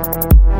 Música